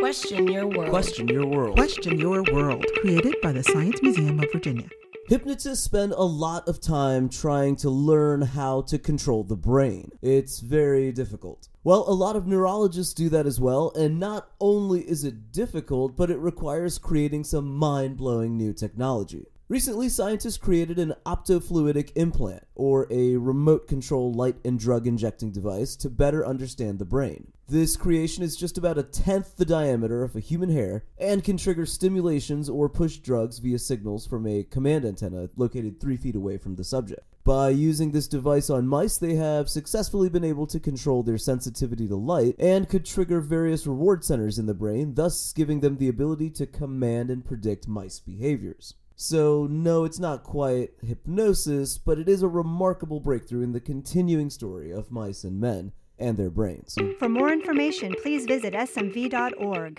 Question your world. Question your world. Question Your World, created by the Science Museum of Virginia. Hypnotists spend a lot of time trying to learn how to control the brain. It's very difficult. Well, a lot of neurologists do that as well, and not only is it difficult, but it requires creating some mind blowing new technology. Recently, scientists created an optofluidic implant, or a remote control light and drug injecting device, to better understand the brain. This creation is just about a tenth the diameter of a human hair and can trigger stimulations or push drugs via signals from a command antenna located three feet away from the subject. By using this device on mice, they have successfully been able to control their sensitivity to light and could trigger various reward centers in the brain, thus giving them the ability to command and predict mice behaviors. So, no, it's not quite hypnosis, but it is a remarkable breakthrough in the continuing story of mice and men and their brains. For more information, please visit smv.org.